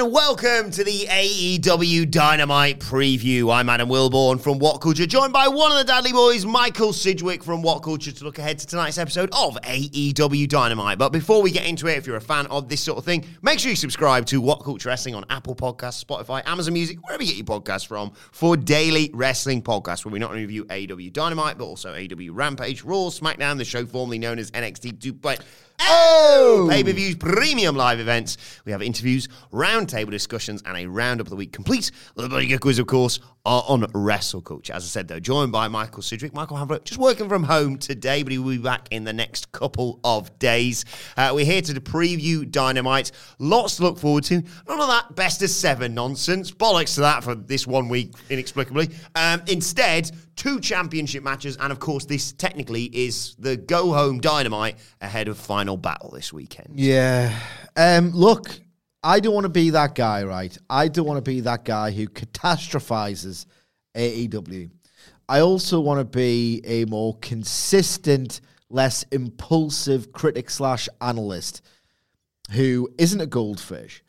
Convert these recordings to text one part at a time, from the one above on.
and welcome to the AEW Dynamite preview. I'm Adam Wilborn from What Culture, joined by one of the Dudley Boys, Michael Sidgwick from What Culture, to look ahead to tonight's episode of AEW Dynamite. But before we get into it, if you're a fan of this sort of thing, make sure you subscribe to What Culture Wrestling on Apple Podcasts, Spotify, Amazon Music, wherever you get your podcasts from, for daily wrestling podcasts where we not only review AEW Dynamite, but also AEW Rampage, Raw, SmackDown, the show formerly known as NXT 2.0. Oh! oh! Pay per views, premium live events. We have interviews, roundtable discussions, and a roundup of the week complete. The big quiz, of course, are on Wrestle Culture. As I said, though, joined by Michael Sidgwick. Michael Hamflett just working from home today, but he will be back in the next couple of days. Uh, we're here to preview Dynamite. Lots to look forward to. None of that best of seven nonsense. Bollocks to that for this one week, inexplicably. Um, instead, two championship matches, and of course, this technically is the go home Dynamite ahead of Final Battle this weekend. Yeah. Um, look, I don't want to be that guy, right? I don't want to be that guy who catastrophizes AEW. I also want to be a more consistent, less impulsive critic slash analyst who isn't a goldfish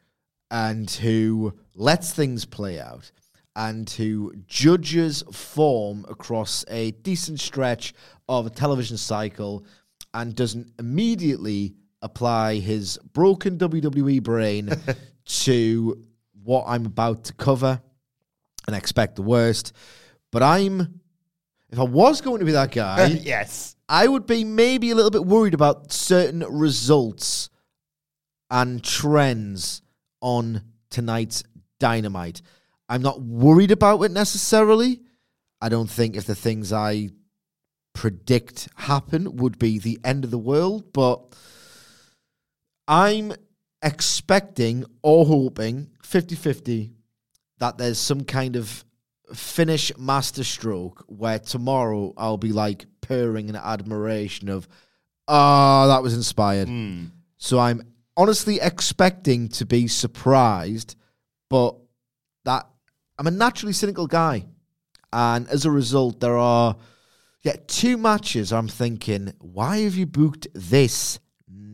and who lets things play out and who judges form across a decent stretch of a television cycle and doesn't immediately apply his broken WWE brain to what I'm about to cover and expect the worst. But I'm, if I was going to be that guy, yes. I would be maybe a little bit worried about certain results and trends on tonight's Dynamite. I'm not worried about it necessarily. I don't think if the things I predict happen would be the end of the world, but I'm expecting or hoping 50 50 that there's some kind of finish masterstroke where tomorrow I'll be like purring in admiration of, ah, oh, that was inspired. Mm. So I'm honestly expecting to be surprised, but that I'm a naturally cynical guy. And as a result, there are yeah, two matches I'm thinking, why have you booked this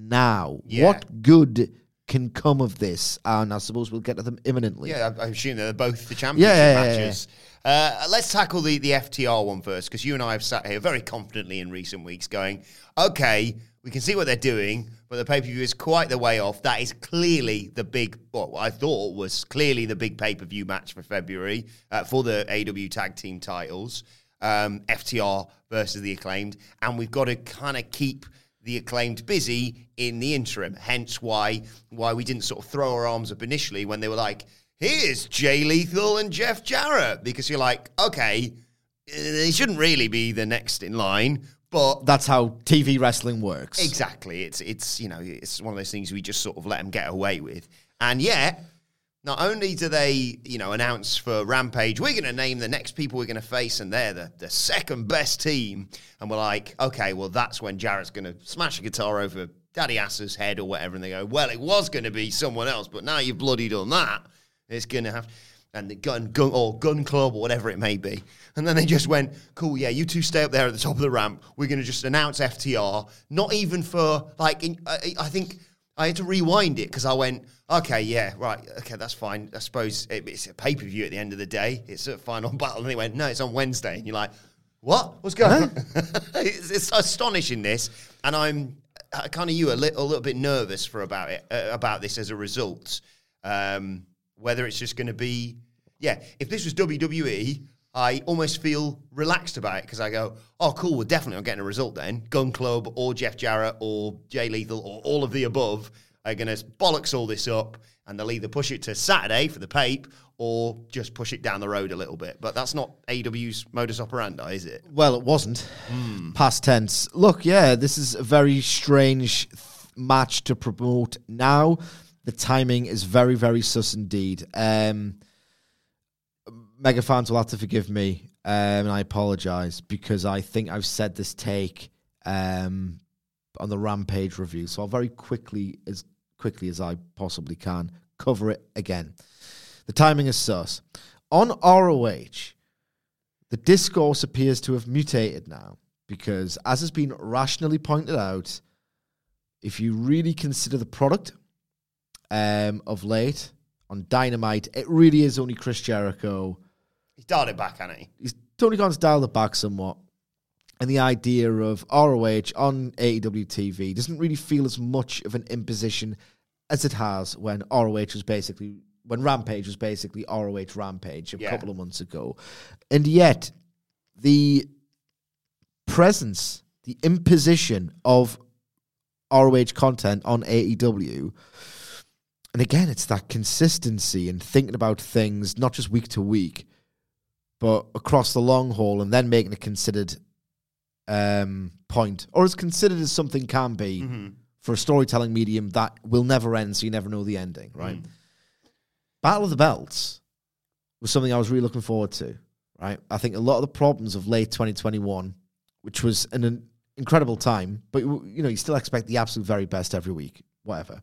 now? Yeah. What good can come of this? And I suppose we'll get to them imminently. Yeah, I, I assume they're both the championship Yeah, yeah, matches. Uh, let's tackle the, the FTR one first, because you and I have sat here very confidently in recent weeks going, okay, we can see what they're doing, but the pay per view is quite the way off. That is clearly the big, what I thought was clearly the big pay per view match for February uh, for the AW tag team titles. Um, FTR versus the acclaimed, and we've got to kind of keep the acclaimed busy in the interim. Hence why why we didn't sort of throw our arms up initially when they were like, "Here's Jay Lethal and Jeff Jarrett," because you're like, okay, they shouldn't really be the next in line, but That's how TV wrestling works. Exactly. It's it's you know it's one of those things we just sort of let them get away with, and yet not only do they you know announce for Rampage, we're going to name the next people we're going to face, and they're the, the second best team, and we're like, okay, well that's when Jarrett's going to smash a guitar over Daddy Ass's head or whatever, and they go, well it was going to be someone else, but now you've bloody done that, it's going to have. And the gun, gun or Gunn Club or whatever it may be, and then they just went, "Cool, yeah, you two stay up there at the top of the ramp. We're going to just announce FTR. Not even for like, in, I, I think I had to rewind it because I went, okay, yeah, right, okay, that's fine. I suppose it, it's a pay per view at the end of the day. It's a final battle. And they went, no, it's on Wednesday. And you're like, What? What's going on? it's, it's astonishing this, and I'm kind of you a, li- a little bit nervous for about it uh, about this as a result. Um, whether it's just going to be, yeah. If this was WWE, I almost feel relaxed about it because I go, oh, cool, we're definitely not getting a result then. Gunn Club or Jeff Jarrett or Jay Lethal or all of the above are going to bollocks all this up and they'll either push it to Saturday for the pape or just push it down the road a little bit. But that's not AW's modus operandi, is it? Well, it wasn't. Past tense. Look, yeah, this is a very strange th- match to promote now. The timing is very, very sus indeed. Um, mega fans will have to forgive me, um, and I apologize because I think I've said this take um, on the Rampage review. So I'll very quickly, as quickly as I possibly can, cover it again. The timing is sus. On ROH, the discourse appears to have mutated now because, as has been rationally pointed out, if you really consider the product um, of late on Dynamite, it really is only Chris Jericho. He's dialed it back, hasn't he? He's Tony Khan's dialed it back somewhat. And the idea of ROH on AEW TV doesn't really feel as much of an imposition as it has when ROH was basically when Rampage was basically ROH Rampage a Yeah. couple of months ago. And yet the presence, the imposition of ROH content on AEW and again it's that consistency and thinking about things not just week to week but across the long haul and then making a considered um, point or as considered as something can be Mm-hmm. for a storytelling medium that will never end so you never know the ending right? Battle of the belts was something i was really looking forward to right? I think a lot of the problems of late 2021 which was an, an incredible time but you know you still expect the absolute very best every week whatever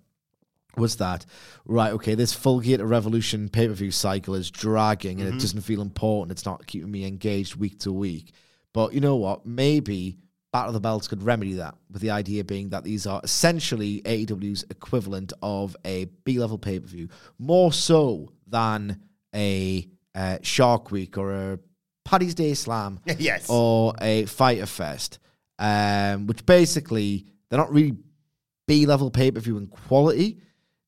was that right? Okay, this full gear to revolution pay per view cycle is dragging and it doesn't feel important. It's not keeping me engaged week to week. But you know what? Maybe Battle of the Belts could remedy that with the idea being that these are essentially AEW's equivalent of a B level pay per view, more so than a uh, Shark Week or a Paddy's Day Slam yes. or a Fyter Fest, um, which basically they're not really B level pay per view in quality.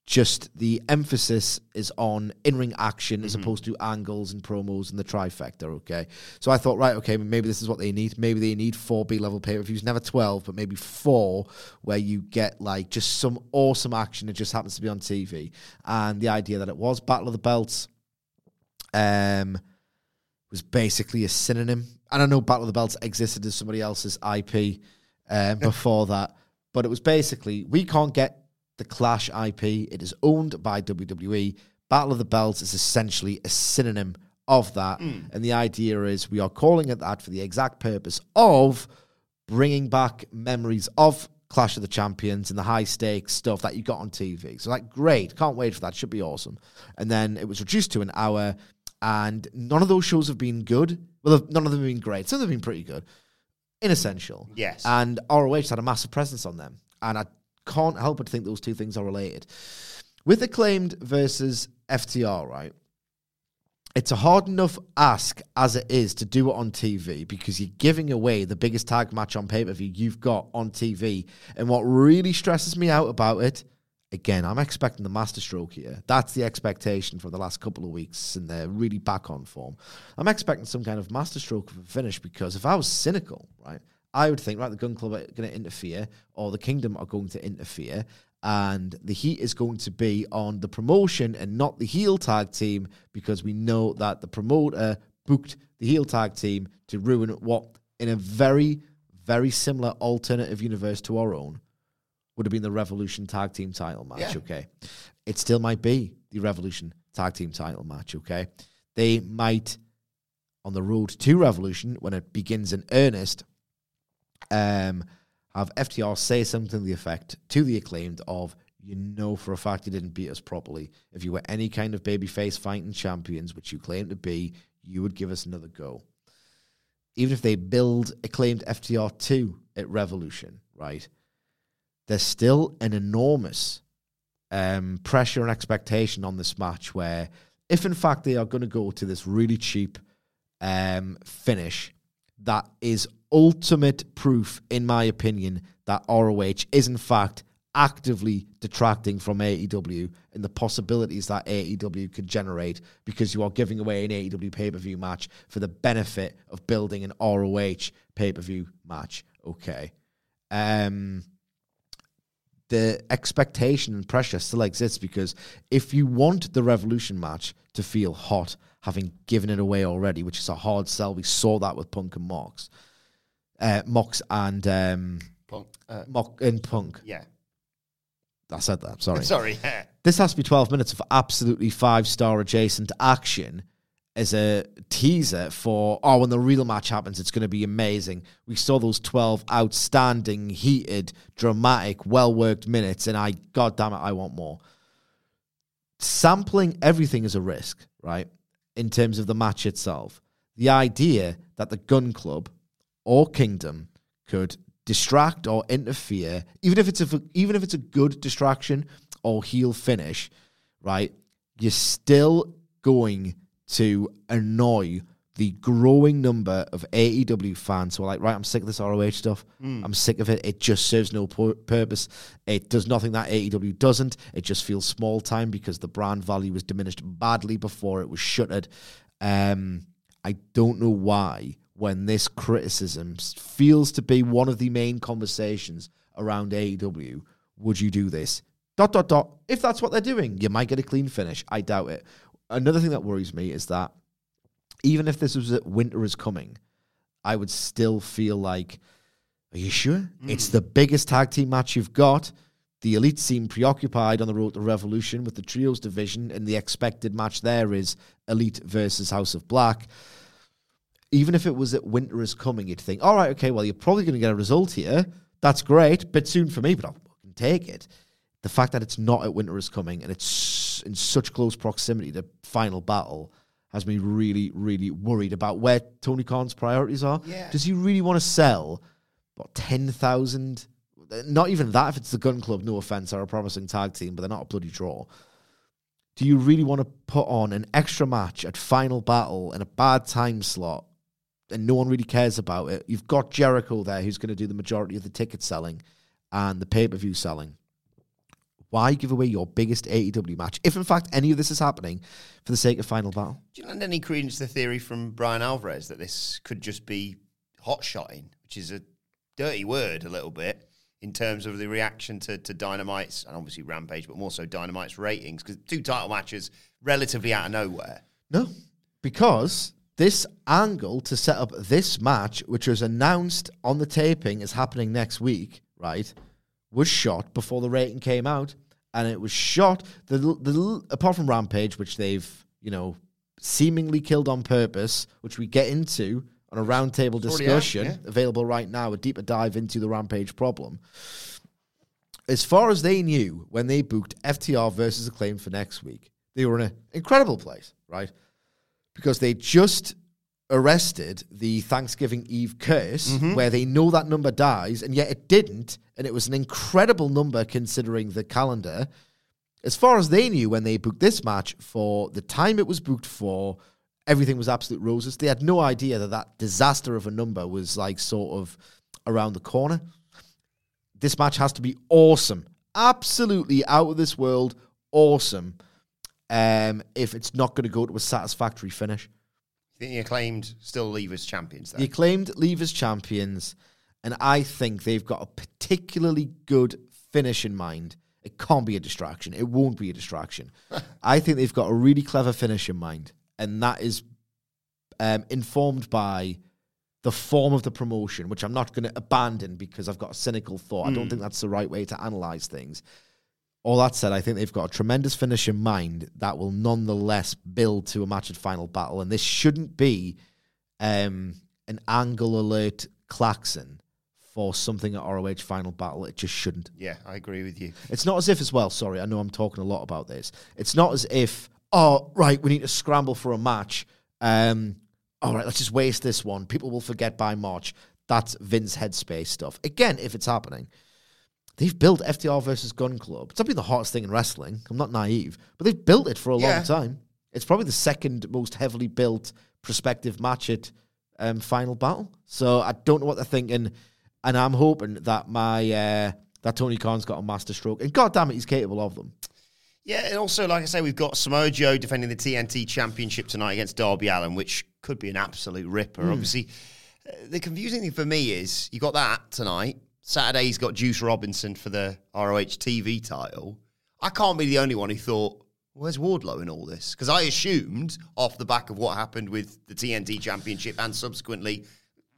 Just the emphasis is on in ring action as opposed to angles and promos and the trifecta. Okay, so I thought, right, okay, maybe this is what they need. Maybe they need four B level pay per views, never twelve, but maybe four, where you get like just some awesome action that just happens to be on TV. And the idea that it was Battle of the Belts, um, was basically a synonym. And I know Battle of the Belts existed as somebody else's IP um, before that, but it was basically we can't get the Clash IP. It is owned by WWE. Battle of the Belts is essentially a synonym of that, hmm. and the idea is we are calling it that for the exact purpose of bringing back memories of Clash of the Champions and the high stakes stuff that you got on TV. So, like, great, can't wait for that. Should be awesome. And then it was reduced to an hour, and none of those shows have been good. Well, none of them have been great. Some of them have been pretty good, inessential. Yes. And ROH had a massive presence on them, and I can't help but think those two things are related. With acclaimed versus FTR, right? It's a hard enough ask as it is to do it on TV because you're giving away the biggest tag match on pay per view you've got on TV. And what really stresses me out about it, again, I'm expecting the masterstroke here. That's the expectation for the last couple of weeks, and they're really back on form. I'm expecting some kind of masterstroke of a finish because if I was cynical, right, I would think, right, the Gunn Club are going to interfere, or the Kingdom are going to interfere, and the heat is going to be on the promotion and not the heel tag team because we know that the promoter booked the heel tag team to ruin what, in a very, very similar alternative universe to our own, would have been the Revolution tag team title match, Yeah. okay? It still might be the Revolution tag team title match, okay? They might, on the road to Revolution, when it begins in earnest, um, have FTR say something to the effect to the acclaimed of, you know for a fact you didn't beat us properly. If you were any kind of babyface fighting champions, which you claim to be, you would give us another go. Even if they build acclaimed FTR 2 at Revolution, right? There's still an enormous um, pressure and expectation on this match where if in fact they are going to go to this really cheap um, finish that is ultimate proof, in my opinion, that ROH is in fact actively detracting from AEW and the possibilities that AEW could generate because you are giving away an AEW pay per view match for the benefit of building an ROH pay per view match. Okay. Um, the expectation and pressure still exists because if you want the Revolution match to feel hot, having given it away already, which is a hard sell, we saw that with Punk and Mox, uh, Mox and um, Punk. Uh, Mock and Punk. yeah. I said that. Sorry. Sorry. This has to be 12 minutes of absolutely five star adjacent action as a teaser for, oh, when the real match happens, it's going to be amazing. We saw those 12 outstanding, heated, dramatic, well worked minutes, and I, god damn it, I want more. Sampling everything is a risk, right? In terms of the match itself. The idea that the Gunn Club or Kingdom could distract or interfere, even if it's a even if it's a good distraction or heel finish, right? You're still going to annoy the growing number of AEW fans who are like, right, I'm sick of this ROH stuff. I'm sick of it. It just serves no pu- purpose. It does nothing that AEW doesn't. It just feels small time because the brand value was diminished badly before it was shuttered. Um, I don't know why when this criticism feels to be one of the main conversations around AEW, would you do this? Dot dot dot. If that's what they're doing, you might get a clean finish. I doubt it. Another thing that worries me is that even if this was at winter is coming, I would still feel like, are you sure? Mm. It's the biggest tag team match you've got. The elite seem preoccupied on the road to Revolution with the trios division, and the expected match there is Elite versus House of Black. Even if it was that winter is coming, you'd think, all right, okay, well, you're probably going to get a result here. That's great. Bit soon for me, but I'll fucking take it. The fact that it's not at winter is coming and it's in such close proximity to final battle has me really, really worried about where Tony Khan's priorities are. Yeah. Does he really want to sell what ten thousand? Not even that. If it's the Gunn Club, no offense, are a promising tag team, but they're not a bloody draw. Do you really want to put on an extra match at Final Battle in a bad time slot, and no one really cares about it? You've got Jericho there, who's going to do the majority of the ticket selling and the pay per view selling. Why give away your biggest AEW match if, in fact, any of this is happening for the sake of Final Battle? Do you lend any credence to the theory from Bryan Alvarez that this could just be hot shotting, which is a dirty word a little bit in terms of the reaction to, to Dynamite's and obviously Rampage, but more so Dynamite's ratings because two title matches relatively out of nowhere. No, because this angle to set up this match, which was announced on the taping is happening next week, right, was shot before the rating came out, and it was shot the the apart from Rampage, which they've you know seemingly killed on purpose, which we get into on a roundtable out, discussion yeah. available right now, a deeper dive into the Rampage problem. As far as they knew when they booked FTR versus Acclaim for next week, they were in an incredible place, right? Because they just arrested the Thanksgiving Eve curse, mm-hmm. where they know that number dies, and yet it didn't, and it was an incredible number considering the calendar. As far as they knew when they booked this match, for the time it was booked for, everything was absolute roses. They had no idea that that disaster of a number was like sort of around the corner. This match has to be awesome, absolutely out of this world, awesome. Um, if it's not going to go to a satisfactory finish. You think the acclaimed still leave as champions The then? acclaimed leave as champions, and I think they've got a particularly good finish in mind. It can't be a distraction. It won't be a distraction. I think they've got a really clever finish in mind, and that is um, informed by the form of the promotion, which I'm not going to abandon because I've got a cynical thought. I don't think that's the right way to analyze things. All that said, I think they've got a tremendous finish in mind that will nonetheless build to a match at final battle. And this shouldn't be um, an angle alert klaxon for something at ROH final battle. It just shouldn't. Yeah, I agree with you. It's not as if, as well, sorry, I know I'm talking a lot about this. It's not as if, oh, right, we need to scramble for a match. Um, all right, let's just waste this one. People will forget by March. That's Vince headspace stuff. Again, if it's happening. They've built FTR versus Gunn Club. It's not been the hottest thing in wrestling. I'm not naive, but they've built it for a Yeah. long time. It's probably the second most heavily built prospective match at um, final battle. So I don't know what they're thinking, and I'm hoping that my uh, that Tony Khan's got a master stroke, and God damn it, he's capable of them. Yeah, and also, like I say, we've got Samoa Joe defending the TNT Championship tonight against Darby Allin, which could be an absolute ripper. Hmm. Obviously, uh, the confusing thing for me is you got that tonight. Saturday, he's got Juice Robinson for the ROH TV title. I can't be the only one who thought, where's Wardlow in all this? Because I assumed, off the back of what happened with the TNT Championship and subsequently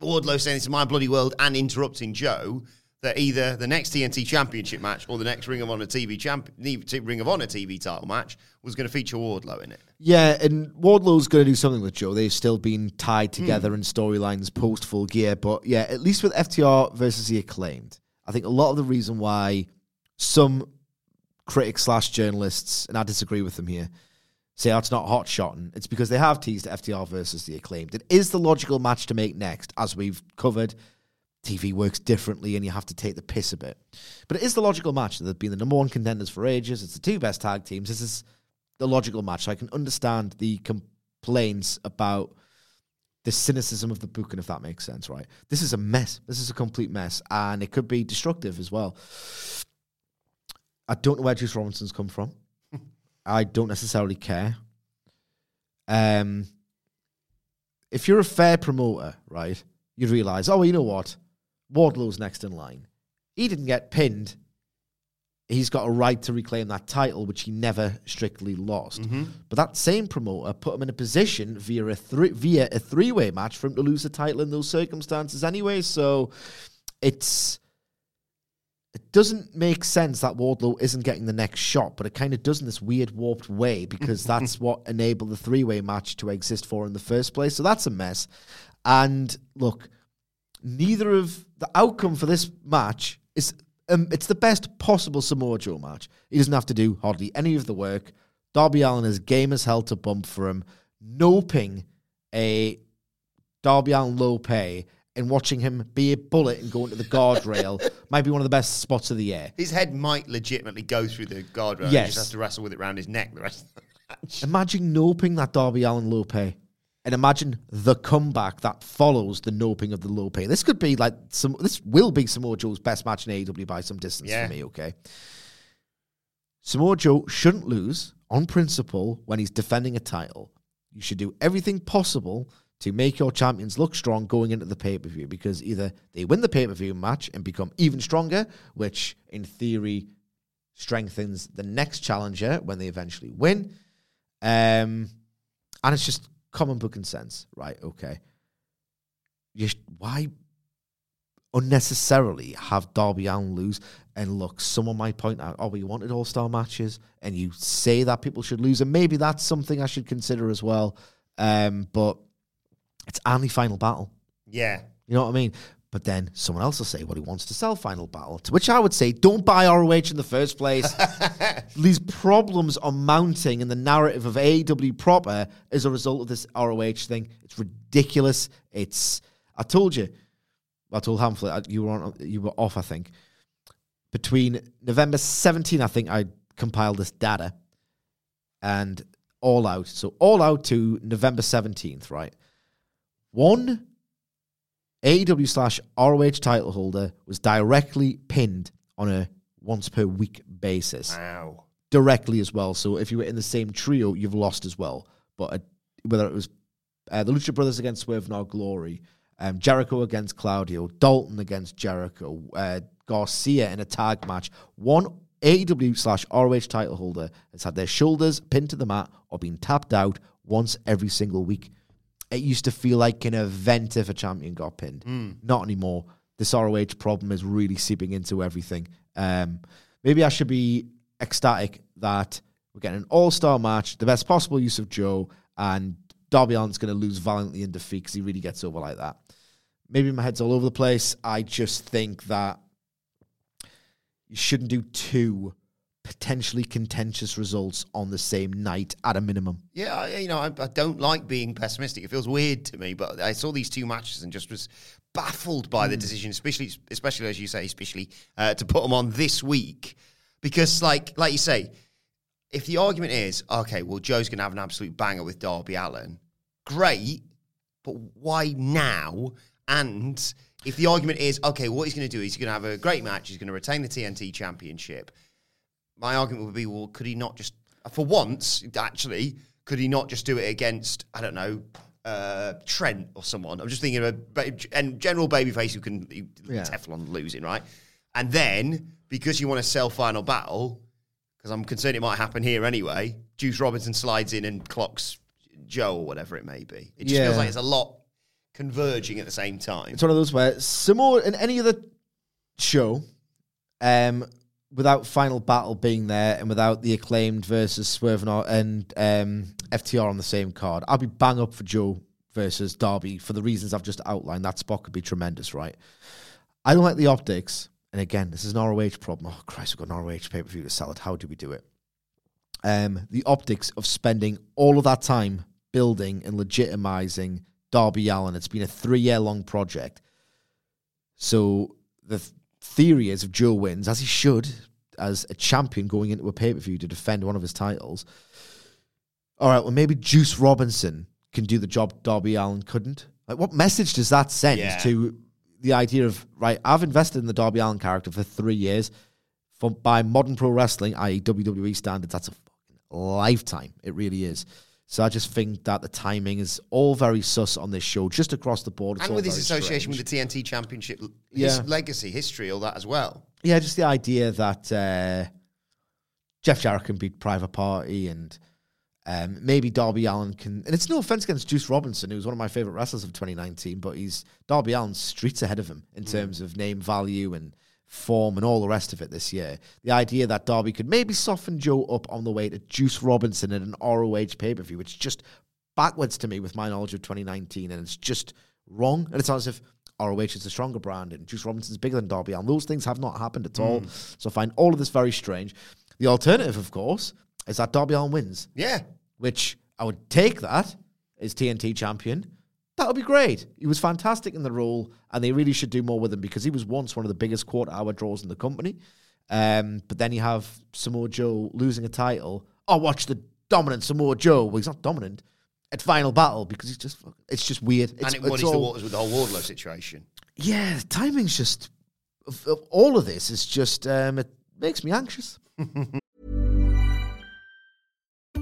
Wardlow saying it's my bloody world and interrupting Joe, that either the next TNT Championship match or the next Ring of Honor TV champ- Ring of Honor TV title match was going to feature Wardlow in it. Yeah, and Wardlow's going to do something with Joe. They've still been tied hmm. together in storylines post full gear. But yeah, at least with FTR versus the acclaimed, I think a lot of the reason why some critics slash journalists, and I disagree with them here, say oh, it's not hot shotting, it's because they have teased FTR versus the acclaimed. It is the logical match to make next, as we've covered. TV works differently and you have to take the piss a bit. But it is the logical match. They've been the number one contenders for ages. It's the two best tag teams. This is the logical match. So I can understand the complaints about the cynicism of the booking, if that makes sense, right? This is a mess. This is a complete mess. And it could be destructive as well. I don't know where Juice Robinson's come from. I don't necessarily care. Um, if you're a fair promoter, right, you'd realize, oh, well, you know what? Wardlow's next in line. He didn't get pinned. He's got a right to reclaim that title, which he never strictly lost. Mm-hmm. But that same promoter put him in a position via a three via a three way match for him to lose the title in those circumstances anyway. So it's it doesn't make sense that Wardlow isn't getting the next shot, but it kind of does in this weird warped way because that's what enabled the three way match to exist for in the first place. So that's a mess. And look, neither of the outcome for this match is um, it's the best possible Samoa Joe match. He doesn't have to do hardly any of the work. Darby Allin is game as hell to bump for him. Noping a Darby Allin low pay and watching him be a bullet and go into the guardrail might be one of the best spots of the year. His head might legitimately go through the guardrail. He Yes. just has to wrestle with it around his neck the rest of the match. Imagine noping that Darby Allin low pay. And imagine the comeback that follows the noping of the low pay. This could be like some. This will be Samoa Joe's best match in AEW by some distance Yeah. for me. Okay, Samoa Joe shouldn't lose on principle when he's defending a title. You should do everything possible to make your champions look strong going into the pay per view because either they win the pay per view match and become even stronger, which in theory strengthens the next challenger when they eventually win. Um, and it's just common book and sense, right? Okay. You sh- why unnecessarily have Darby Allin lose? And look, someone might point out, oh, we wanted all star matches, and you say that people should lose, and maybe that's something I should consider as well. Um, but it's only final battle. Yeah. You know what I mean? But then someone else will say, well, he wants to sell Final Battle. To which I would say, don't buy ROH in the first place. These problems are mounting in the narrative of AEW proper as a result of this ROH thing. It's ridiculous. It's, I told you, I told Hamflett, uh, you were, on, you were off, I think. Between November 17, I think I compiled this data, and All Out. So All Out to November 17th, right? One AEW slash ROH title holder was directly pinned on a once per week basis, Wow. directly as well. So if you were in the same trio, you've lost as well. But uh, whether it was uh, the Lucha Brothers against Swerve and Glory, um, Jericho against Claudio, Dalton against Jericho, uh, Garcia in a tag match, one AEW slash ROH title holder has had their shoulders pinned to the mat or been tapped out once every single week. It used to feel like an event if a champion got pinned. Not anymore. This ROH problem is really seeping into everything. Um, maybe I should be ecstatic that we're getting an all star match, the best possible use of Joe, and Darby Allin's going to lose valiantly in defeat because he really gets over like that. Maybe my head's all over the place. I just think that you shouldn't do two potentially contentious results on the same night at a minimum. Yeah, I, you know, I, I don't like being pessimistic. It feels weird to me, but I saw these two matches and just was baffled by the decision, especially, especially as you say, especially uh, to put them on this week, because, like, like you say, if the argument is okay, well, Joe's going to have an absolute banger with Darby Allin, great, but why now? And if the argument is, okay, what he's going to do is he's going to have a great match, he's going to retain the TNT championship, my argument would be, well, could he not just, for once, actually, could he not just do it against, I don't know, uh, Trent or someone? I'm just thinking of a and general babyface who can who- Yeah. Teflon losing, right? And then, because you want to sell Final Battle, because I'm concerned it might happen here anyway, Juice Robinson slides in and clocks Joe or whatever it may be. It just Yeah. feels like it's a lot converging at the same time. It's one of those where Samoa in any other show, um, without Final Battle being there and without the acclaimed versus Swerve and, um, FTR on the same card, I'll be bang up for Joe versus Darby for the reasons I've just outlined. That spot could be tremendous, right? I don't like the optics. And again, this is an ROH problem. Oh, Christ, we've got an ROH pay per view to sell it. How do we do it? Um, the optics of spending all of that time building and legitimizing Darby Allin. It's been a three year long project. So the th- theory is if Joe wins, as he should, as a champion going into a pay per view to defend one of his titles, all right, well, maybe Juice Robinson can do the job Darby Allin couldn't. Like, what message does that send Yeah. to the idea of, right, I've invested in the Darby Allin character for three years. For, by modern pro wrestling, i.e., WWE standards, that's a lifetime. It really is. So I just think that the timing is all very sus on this show, just across the board. And with his association strange. with the TNT Championship, his Yeah. legacy, history, all that as well. Yeah, just the idea that uh, Jeff Jarrett can beat Private Party and um, maybe Darby Allin can. And it's no offense against Juice Robinson, who's one of my favorite wrestlers of 2019, but he's Darby Allin's streets ahead of him in terms of name value and form and all the rest of it this year. The idea that Darby could maybe soften Joe up on the way to Juice Robinson in an ROH pay per view, it's just backwards to me with my knowledge of 2019, and it's just wrong. And it's not as if ROH is a stronger brand and Juice Robinson's bigger than Darby and Those things have not happened at all. Mm. So I find all of this very strange. The alternative, of course, is that Darby Allin wins, Yeah. which I would take that as TNT champion. That would be great. He was fantastic in the role, and they really should do more with him because he was once one of the biggest quarter hour draws in the company. Um, but then you have Samoa Joe losing a title. Oh, watch the dominant Samoa Joe. Well, he's not dominant at Final Battle because he's just it's just weird. It's, and it muddies the all- waters with the whole Wardlow situation. yeah, the timing's just all of this is just um, it makes me anxious.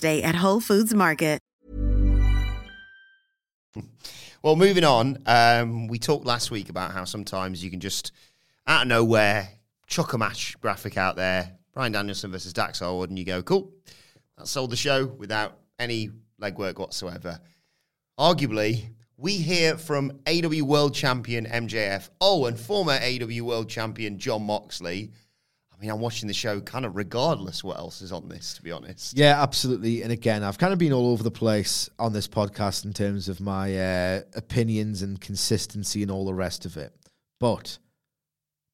Day at Whole Foods Market. Well, moving on, um, we talked last week about how sometimes you can just, out of nowhere, chuck a match graphic out there, Bryan Danielson versus Dax Harwood, and you go, cool, that sold the show without any legwork whatsoever. Arguably, we hear from AW World Champion MJF, oh, and former AW World Champion Jon Moxley. Mean, I'm watching the show kind of regardless what else is on this, to be honest. Yeah, absolutely. And again, I've kind of been all over the place on this podcast in terms of my uh, opinions and consistency and all the rest of it. But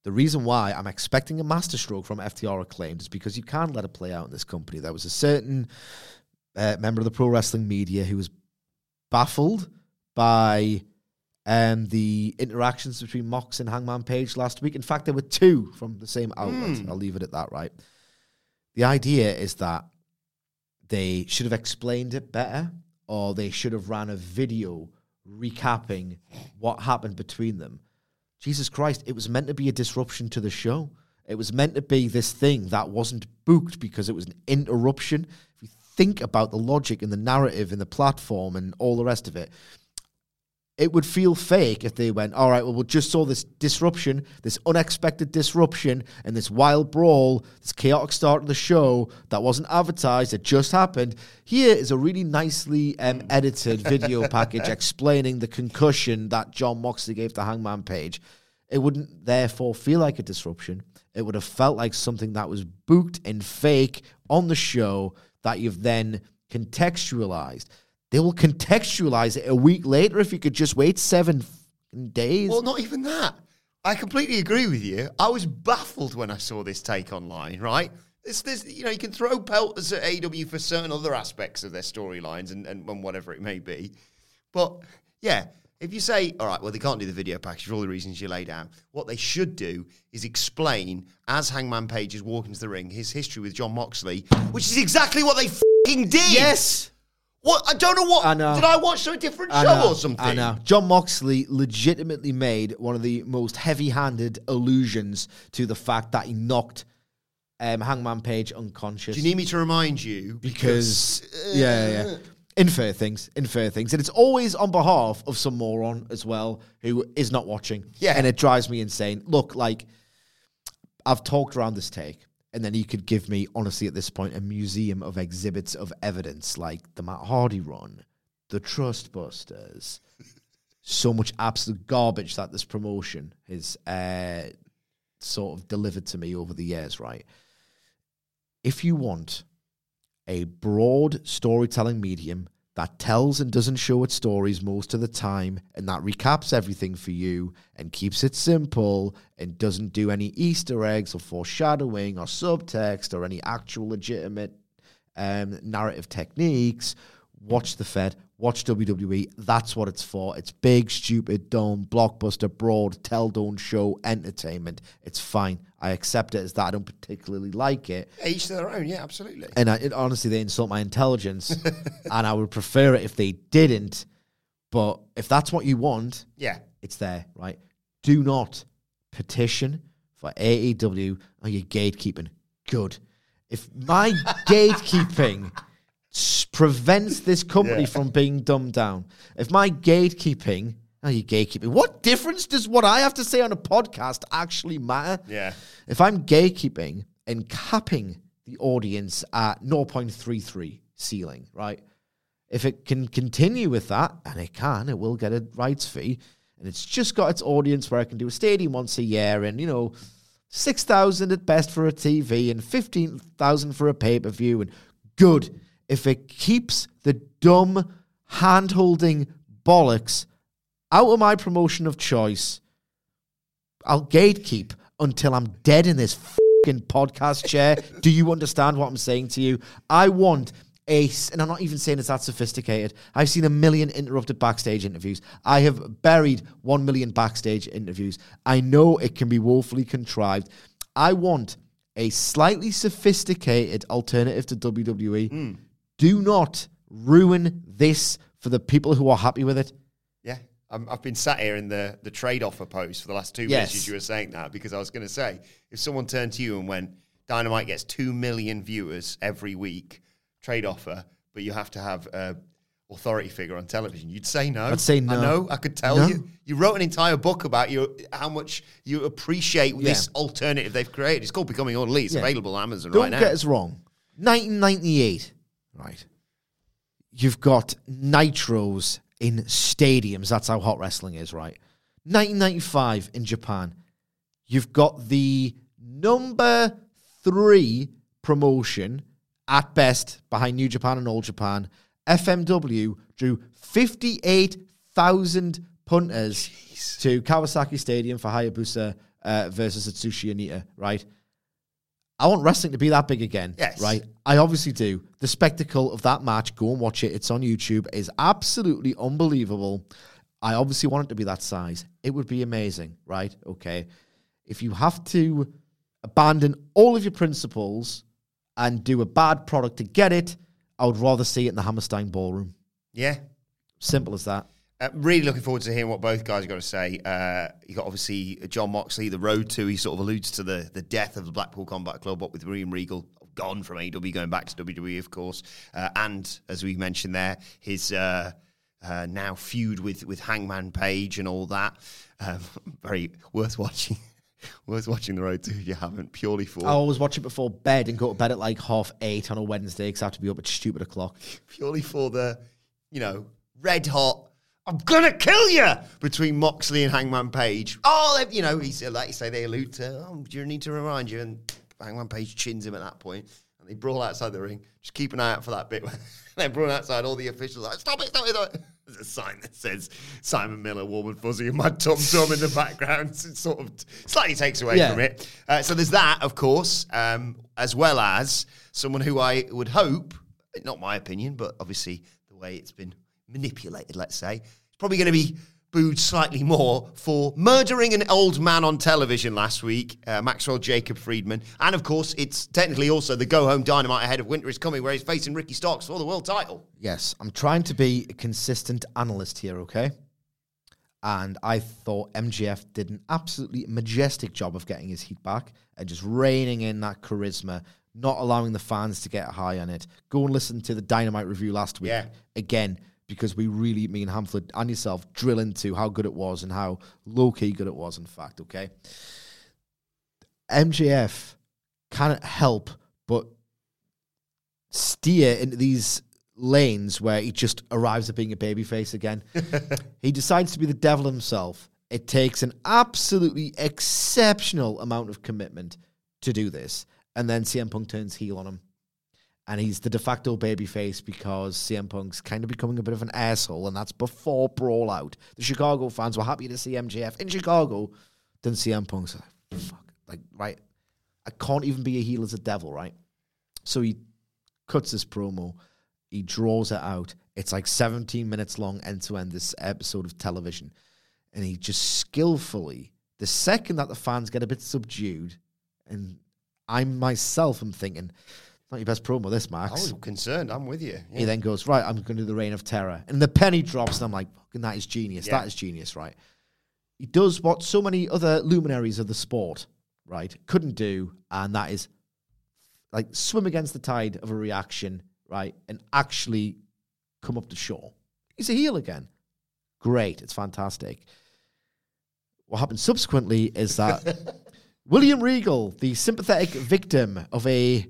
the reason why I'm expecting a masterstroke from FTR acclaimed is because you can't let it play out in this company. There was a certain uh, member of the pro wrestling media who was baffled by um, the interactions between Mox and Hangman Page last week. In fact, there were two from the same outlet. I'll leave it at that, right? The idea is that they should have explained it better, or they should have ran a video recapping what happened between them. Jesus Christ, it was meant to be a disruption to the show. It was meant to be this thing that wasn't booked because it was an interruption. If you think about the logic and the narrative and the platform and all the rest of it, it would feel fake if they went, all right, well, we just saw this disruption, this unexpected disruption, and this wild brawl, this chaotic start of the show that wasn't advertised, it just happened. Here is a really nicely um, edited video package explaining the concussion that Jon Moxley gave to Hangman Page. It wouldn't therefore feel like a disruption. It would have felt like something that was booked and fake on the show that you've then contextualized. They will contextualize it a week later if you could just wait seven days. Well, not even that. I completely agree with you. I was baffled when I saw this take online, right? It's, there's, you know, you can throw pelters at AW for certain other aspects of their storylines and, and, and whatever it may be. But yeah, if you say, all right, well, they can't do the video package for all the reasons you laid out, what they should do is explain, as Hangman Page is walking to the ring, his history with Jon Moxley, which is exactly what they fucking did. yes. What? I don't know what. I know. Did I watch a different I show know, or something? I know. Jon Moxley legitimately made one of the most heavy-handed allusions to the fact that he knocked um, Hangman Page unconscious. Do you need me to remind you? because yeah, yeah, yeah. In fair things, in fair things, and it's always on behalf of some moron as well who is not watching. Yeah. and it drives me insane. Look, like I've talked around this take, and then you could give me honestly at this point a museum of exhibits of evidence, like the Matt Hardy run, the Trust Busters, so much absolute garbage that this promotion has uh, sort of delivered to me over the years. Right, if you want a broad storytelling medium that tells and doesn't show its stories most of the time and that recaps everything for you and keeps it simple and doesn't do any Easter eggs or foreshadowing or subtext or any actual legitimate um, narrative techniques. Watch the Fed, watch WWE. That's what it's for. It's big, stupid, dumb, blockbuster, broad, tell, don't show entertainment. It's fine. I accept it as that. I don't particularly like it. Each to their own. Yeah, absolutely. And I, it, honestly, they insult my intelligence, and I would prefer it if they didn't. But if that's what you want, Yeah. it's there, right? Do not petition for AEW Are oh, you gatekeeping. Good. If my gatekeeping prevents this company from being dumbed down, if my gatekeeping, oh, you gatekeeping, what difference does what I have to say on a podcast actually matter? Yeah. If I'm gatekeeping and capping the audience at 0.33 ceiling, right? If it can continue with that, and it can, it will get a rights fee, and it's just got its audience where I can do a stadium once a year, and you know, six thousand at best for a TV, and fifteen thousand for a pay per view, and good. If it keeps the dumb hand holding bollocks out of my promotion of choice, I'll gatekeep until I'm dead in this fucking podcast chair. Do you understand what I'm saying to you? I want a, s- and I'm not even saying it's that sophisticated. I've seen a million interrupted backstage interviews. I have buried one million backstage interviews. I know it can be woefully contrived. I want a slightly sophisticated alternative to WWE. Hmm. Do not ruin this for the people who are happy with it. Yeah. I'm, I've been sat here in the, the trade offer post for the last two Yes. minutes as you were saying that because I was going to say if someone turned to you and went, Dynamite gets 2 million viewers every week, trade offer, but you have to have a authority figure on television, you'd say no. I'd say no. I know. I could tell No. you. You wrote an entire book about your how much you appreciate this alternative they've created. It's called Becoming All Elite. It's Yeah. available on Amazon Don't right now. get us wrong. 1998, right? You've got nitros in stadiums. That's how hot wrestling is, right? 1995 in Japan, you've got the number three promotion at best behind New Japan and All Japan. FMW drew 58,000 punters to Kawasaki Stadium for Hayabusa uh, versus Atsushi Onita, right? I want wrestling to be that big again. Yes. Right? I obviously do. The spectacle of that match, go and watch it. It's on YouTube, is absolutely unbelievable. I obviously want it to be that size. It would be amazing, right? Okay. If you have to abandon all of your principles and do a bad product to get it, I would rather see it in the Hammerstein ballroom. Yeah. Simple as that. Uh, really looking forward to hearing what both guys are going to say. Uh, you got obviously Jon Moxley, the road to. He sort of alludes to the the death of the Blackpool Combat Club, what with William Regal gone from AEW, going back to WWE, of course, uh, and as we mentioned there, his uh, uh, now feud with with Hangman Page and all that. Um, very worth watching. worth watching the road to if you haven't. Purely for I always watch it before bed and go to bed at like half eight on a Wednesday because I have to be up at stupid o'clock. purely for the, you know, red hot. I'm gonna kill you between Moxley and Hangman Page. Oh, you know, he's like you say they allude to. Oh, do you need to remind you? And Hangman Page chins him at that point, and they brawl outside the ring. Just keep an eye out for that bit. they brawl outside. All the officials are like, stop it, stop it, stop it. There's a sign that says Simon Miller, warm and fuzzy, and my tum tum in the background. It sort of slightly takes away Yeah. from it. Uh, so there's that, of course, um, as well as someone who I would hope, not my opinion, but obviously the way it's been manipulated, let's say, it's probably going to be booed slightly more for murdering an old man on television last week, uh, Maxwell Jacob Friedman. And of course, it's technically also the go home dynamite ahead of Winter is Coming, where he's facing Ricky Starks for the world title. Yes, I'm trying to be a consistent analyst here, okay? And I thought MJF did an absolutely majestic job of getting his heat back and just reining in that charisma, not allowing the fans to get high on it. Go and listen to the Dynamite review last week Yeah. again, because we really, me and Hamflett and yourself, drill into how good it was and how low key good it was, in fact, okay? MJF cannot help but steer into these lanes where he just arrives at being a babyface again. he decides to be the devil himself. It takes an absolutely exceptional amount of commitment to do this. And then CM Punk turns heel on him. And he's the de facto babyface because CM Punk's kind of becoming a bit of an asshole, and that's before Brawl Out. The Chicago fans were happy to see MJF in Chicago. Then CM Punk's like, fuck, like, right, I can't even be a heel as a devil, right? So he cuts this promo, he draws it out. It's like 17 minutes long end to end, this episode of television. And he just skillfully, the second that the fans get a bit subdued, and I myself am thinking, not your best promo, this, Max. Oh, I was concerned. I'm with you. He then goes, Right, I'm going to do the Reign of Terror. And the penny drops, and I'm like, Fucking that is genius. Yeah. That is genius, right? He does what so many other luminaries of the sport, right, couldn't do, and that is like swim against the tide of a reaction, right, and actually come up to shore. He's a heel again. Great. It's fantastic. What happened subsequently is that William Regal, the sympathetic victim of a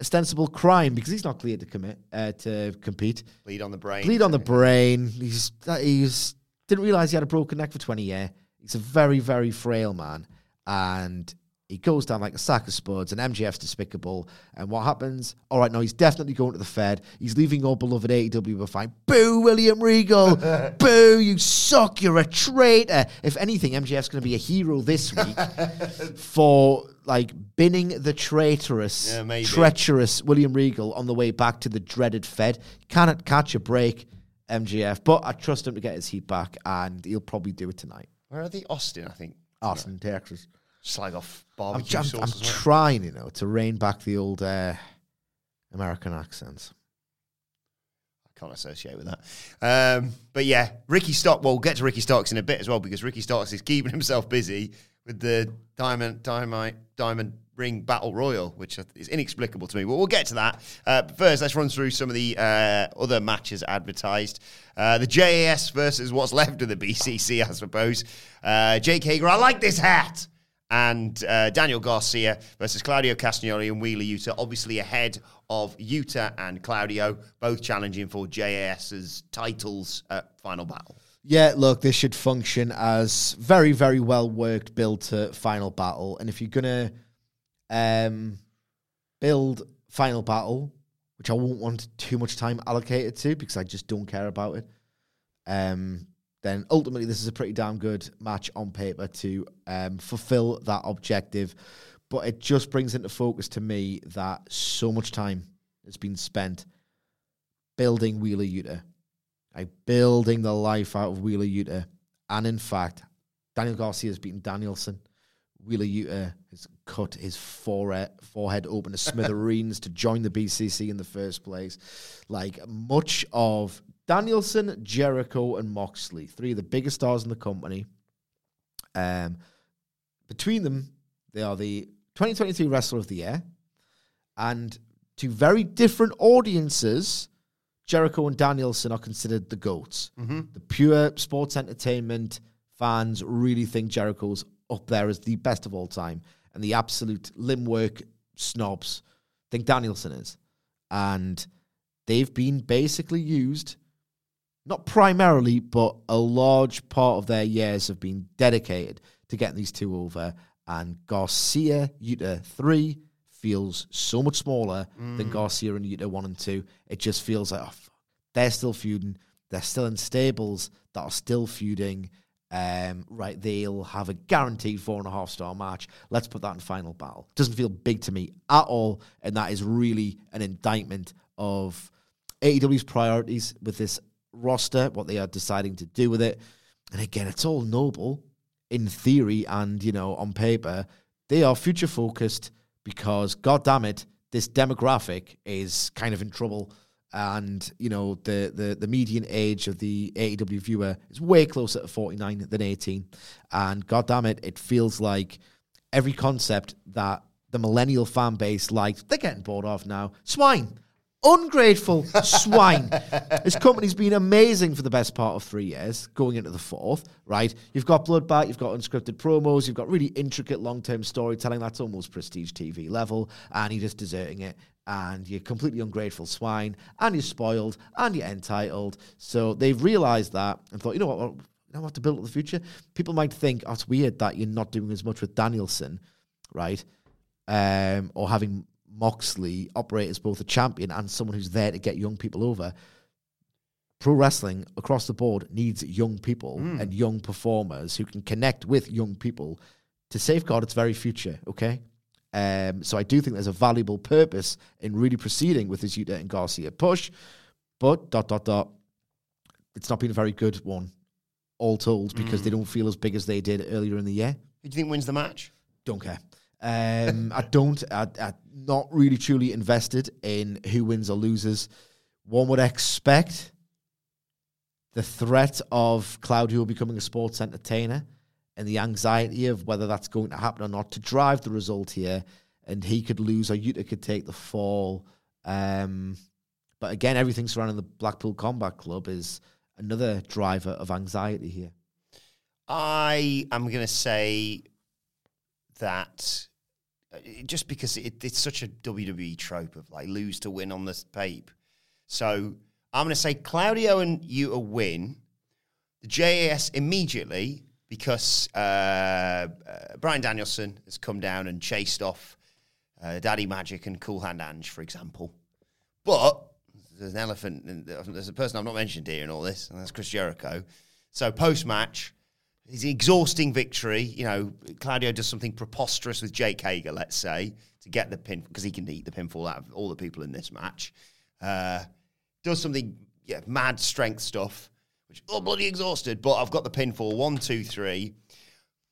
ostensible crime, because he's not cleared to commit uh, to compete, Bleed on the brain. bleed on the brain. He's he's didn't realize he had a broken neck for twenty years. He's a very very frail man, and he goes down like a sack of spuds. And MJF's despicable. And what happens? All right, now he's definitely going to the Fed. He's leaving your beloved AEW fine. Boo, William Regal. Boo, you suck. You're a traitor. If anything, MJF's going to be a hero this week for like binning the traitorous, Yeah, treacherous William Regal on the way back to the dreaded Fed. Cannot catch a break, MJF, but I trust him to get his heat back, and he'll probably do it tonight. Where are they? Austin, I think. Austin, Texas. Slag off I'm, barbecue I'm, sauce. I'm well. trying, you know, to rein back the old uh, American accents. I can't associate with that. Um, but yeah, Ricky Starks. Well, we'll get to Ricky Starks in a bit as well because Ricky Starks is keeping himself busy with the diamond, diamond, diamond ring battle royal, which is inexplicable to me. But we'll get to that. Uh, but first, let's run through some of the uh, other matches advertised. Uh, the JAS versus what's left of the BCC, I suppose. Uh, Jake Hager, I like this hat. And uh, Daniel Garcia versus Claudio Castagnoli and Wheeler Yuta, obviously ahead of Yuta and Claudio, both challenging for JAS's titles at Final Battle. Yeah, look, this should function as very, very well worked build to final battle. And if you're gonna um, build final battle, which I won't want too much time allocated to because I just don't care about it, um, then ultimately this is a pretty damn good match on paper to um, fulfill that objective. But it just brings into focus to me that so much time has been spent building Wheeler Yuta like building the life out of Wheeler Yuta. And in fact, Daniel Garcia has beaten Danielson. Wheeler Yuta has cut his forehead, forehead open to smithereens to join the BCC in the first place. Like much of Danielson, Jericho, and Moxley, three of the biggest stars in the company. Um, between them, they are the 2023 Wrestler of the Year, and to very different audiences, Jericho and Danielson are considered the goats. Mm-hmm. The pure sports entertainment fans really think Jericho's up there as the best of all time, and the absolute limb work snobs think Danielson is. And they've been basically used, not primarily, but a large part of their years have been dedicated to getting these two over. And Garcia Yuta 3 feels so much smaller than Garcia and Yuta 1 and 2. It just feels like, oh, fuck. they're still feuding. They're still in stables that are still feuding. Um, right, they'll have a guaranteed four and a half star match. Let's put that in final battle. Doesn't feel big to me at all, and that is really an indictment of AEW's priorities with this roster, what they are deciding to do with it. And again, it's all noble in theory and you know on paper. They are future focused because, god damn it, this demographic is kind of in trouble. And you know the, the the median age of the AEW viewer is way closer to 49 than 18 and god damn it it feels like every concept that the millennial fan base liked they're getting bored of now. Swine ungrateful swine this company's been amazing for the best part of three years going into the fourth right you've got bloodbath you've got unscripted promos you've got really intricate long-term storytelling that's almost prestige tv level and you're just deserting it and you're completely ungrateful swine, and you're spoiled, and you're entitled. So they've realised that and thought, you know what, well, we have to build up the future. People might think, oh, it's weird that you're not doing as much with Danielson, right? Um, or having Moxley operate as both a champion and someone who's there to get young people over. Pro wrestling across the board needs young people and young performers who can connect with young people to safeguard its very future, okay? Um, so I do think there's a valuable purpose in really proceeding with this Yuta and Garcia push, but dot dot dot, it's not been a very good one, all told, because they don't feel as big as they did earlier in the year. Who do you think wins the match? Don't care. Um, I don't. I, I'm not really truly invested in who wins or loses. One would expect the threat of Claudio becoming a sports entertainer and the anxiety of whether that's going to happen or not to drive the result here. And he could lose or Yuta could take the fall. Um, but again, everything surrounding the Blackpool Combat Club is another driver of anxiety here. I am going to say that just because it, it's such a WWE trope of like lose to win on this pape. So I'm going to say Claudio and Yuta win. The JAS immediately because uh, uh, Bryan Danielson has come down and chased off uh, Daddy Magic and Cool Hand Ange, for example. But there's an elephant, there's a person I've not mentioned here in all this, and that's Chris Jericho. So post match, it's an exhausting victory. You know, Claudio does something preposterous with Jake Hager, let's say, to get the pin because he can eat the pinfall out of all the people in this match. Uh, does something yeah, mad strength stuff, which oh bloody exhausted, but I've got the pinfall one, two, three.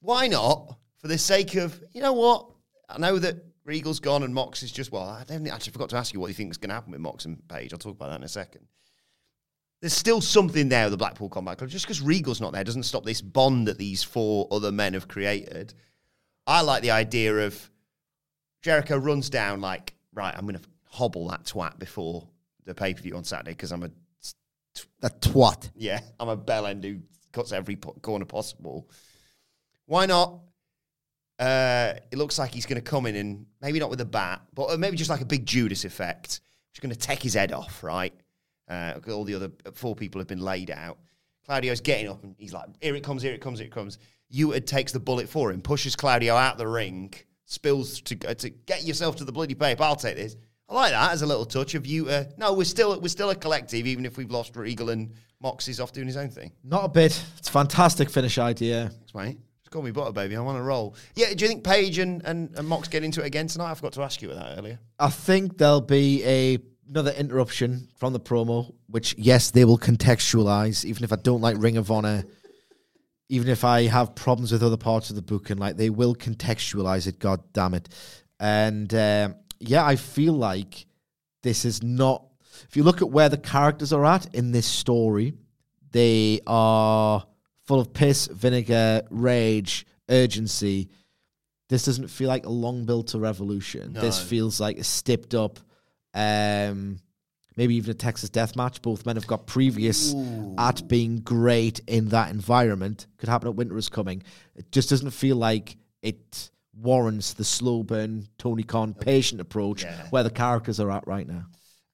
Why not? For the sake of you know what? I know that Regal's gone and Mox is just well. I actually forgot to ask you what you think is going to happen with Mox and Page. I'll talk about that in a second there's still something there with the Blackpool Combat Club. Just because Regal's not there doesn't stop this bond that these four other men have created. I like the idea of Jericho runs down like, right, I'm going to hobble that twat before the pay per view on Saturday because I'm a A twat. yeah, I'm a bell end who cuts every po- corner possible. Why not? Uh, it looks like he's going to come in and maybe not with a bat, but uh, maybe just like a big Judas effect. Just going to take his head off, right? Uh, all the other four people have been laid out. Claudio's getting up and he's like, "Here it comes! Here it comes! Here it comes!" Yuta takes the bullet for him, pushes Claudio out the ring, spills to uh, to get yourself to the bloody paper. I'll take this. I like that as a little touch of Yuta. No, we're still we're still a collective, even if we've lost Regal and Moxie's off doing his own thing. Not a bit. It's a fantastic finish idea. Thanks, mate. Just call me butter, baby. I want a roll. Yeah, do you think Page and, and, and Mox get into it again tonight? I forgot to ask you about that earlier. I think there'll be a another interruption from the promo, which yes, they will contextualize. Even if I don't like Ring of Honor, even if I have problems with other parts of the book, and like they will contextualize it. God damn it! And um, yeah, I feel like this is not. If you look at where the characters are at in this story, they are full of piss, vinegar, rage, urgency. This doesn't feel like a long build to revolution. This feels like a stepped up, um, maybe even a Texas death match. Both men have got previous at being great in that environment. Could happen at Winter is Coming. It just doesn't feel like it warrants the slow burn, Tony Khan patient approach Yeah. where the characters are at right now.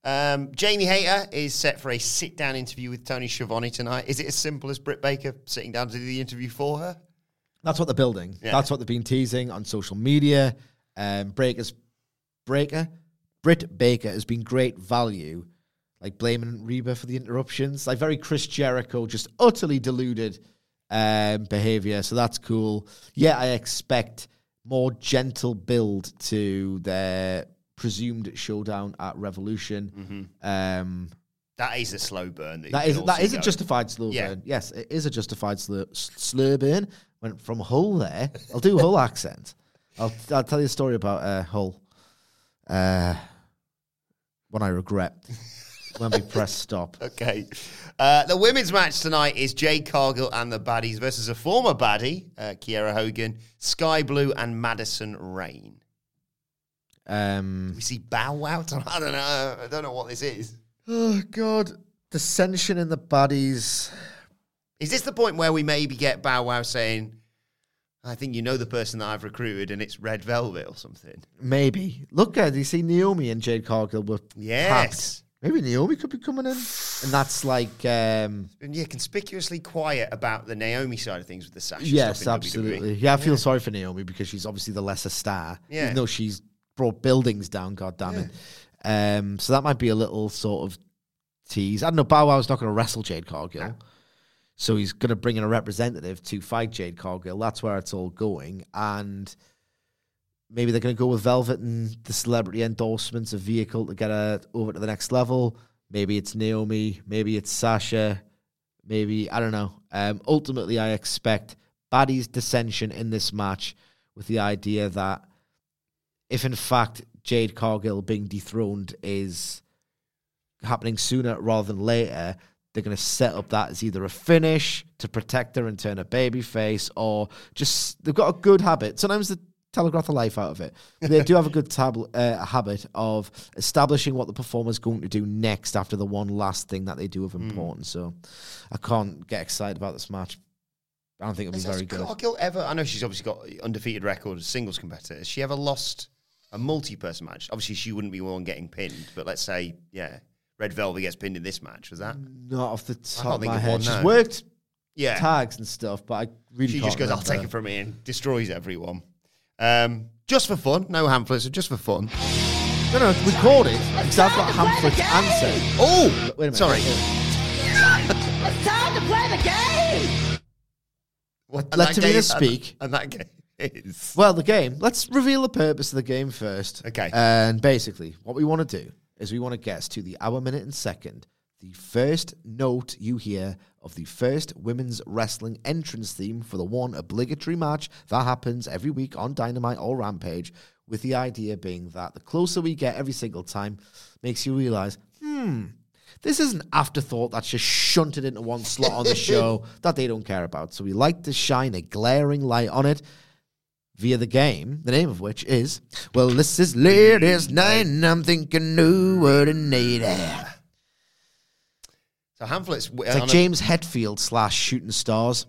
Um, Jamie Hayter is set for a sit down interview with Tony Schiavone tonight. Is it as simple as Britt Baker sitting down to do the interview for her? That's what they're building. Yeah. That's what they've been teasing on social media. Um, Breakers, Breaker, Britt Baker has been great value, like blaming Rebel for the interruptions, like very Chris Jericho, just utterly deluded um, behavior. So that's cool. Yeah, I expect more gentle build to their presumed showdown at Revolution. Um, That is a slow burn. That, that is that is a justified slow Yeah. burn. Yes, it is a justified slur, slur burn. Went from Hull there. I'll do Hull accent. I'll I'll tell you a story about uh, Hull. Uh, one I regret. when we press stop. Okay. Uh, the women's match tonight is Jade Cargill and the Baddies versus a former baddie, uh, Kiera Hogan, Sky Blue, and Madison Rayne. Um, We see Bow Wow. tonight? I don't know. I don't know what this is. oh God, dissension in the baddies. Is this the point where we maybe get Bow Wow saying, I think you know the person that I've recruited and it's Red Velvet or something? Maybe. Look at you see Naomi and Jade Cargill were Yes. packed. Maybe Naomi could be coming in, and that's like um, And yeah, conspicuously quiet about the Naomi side of things with the Sasha Yes, stuff in WWE. absolutely. Yeah, I feel sorry for Naomi because she's obviously the lesser star. Yeah. Even though she's brought buildings down, god damn it. Um, so that might be a little sort of tease. I don't know, Bow Wow's not going to wrestle Jade Cargill. So he's going to bring in a representative to fight Jade Cargill. That's where it's all going. And maybe they're going to go with Velvet and the celebrity endorsements, a vehicle to get her over to the next level. Maybe it's Naomi. Maybe it's Sasha. Maybe, I don't know. Um, ultimately, I expect Baddies dissension in this match with the idea that if in fact Jade Cargill being dethroned is happening sooner rather than later, they're going to set up that as either a finish to protect her and turn her baby face, or just they've got a good habit. Sometimes they telegraph the life out of it. They do have a good tab- uh, habit of establishing what the performer's going to do next after the one last thing that they do of importance. So I can't get excited about this match. I don't think it'll be very good. Cargill ever? I know she's obviously got undefeated record as singles competitor. Has she ever lost a multi-person match? Obviously, she wouldn't be one getting pinned. But let's say, yeah, Red Velvet gets pinned in this match. Was that? Not off the top of think my head. one, She's no. worked Yeah. tags and stuff, but I really she can't just goes, "I'll take it from me," and destroys everyone. Um, just for fun, no pamphlets, just for fun. No, no, record it because I've got Hamflett's answer. Oh, Wait a minute. sorry. It's time to play the game! What, and Let that Tamina speak. And, and that game is Well, the game. Let's reveal the purpose of the game first. Okay. And basically, what we want to do is we want to get to the hour, minute, and second the first note you hear of the first women's wrestling entrance theme for the one obligatory match that happens every week on Dynamite or Rampage. With the idea being that the closer we get every single time, makes you realize, hmm, this is an afterthought that's just shunted into one slot on the show that they don't care about. So we like to shine a glaring light on it via the game, the name of which is, well, this is ladies' night and I'm thinking new word and native. so Hamflett's It's like James Hetfield slash Shooting Stars.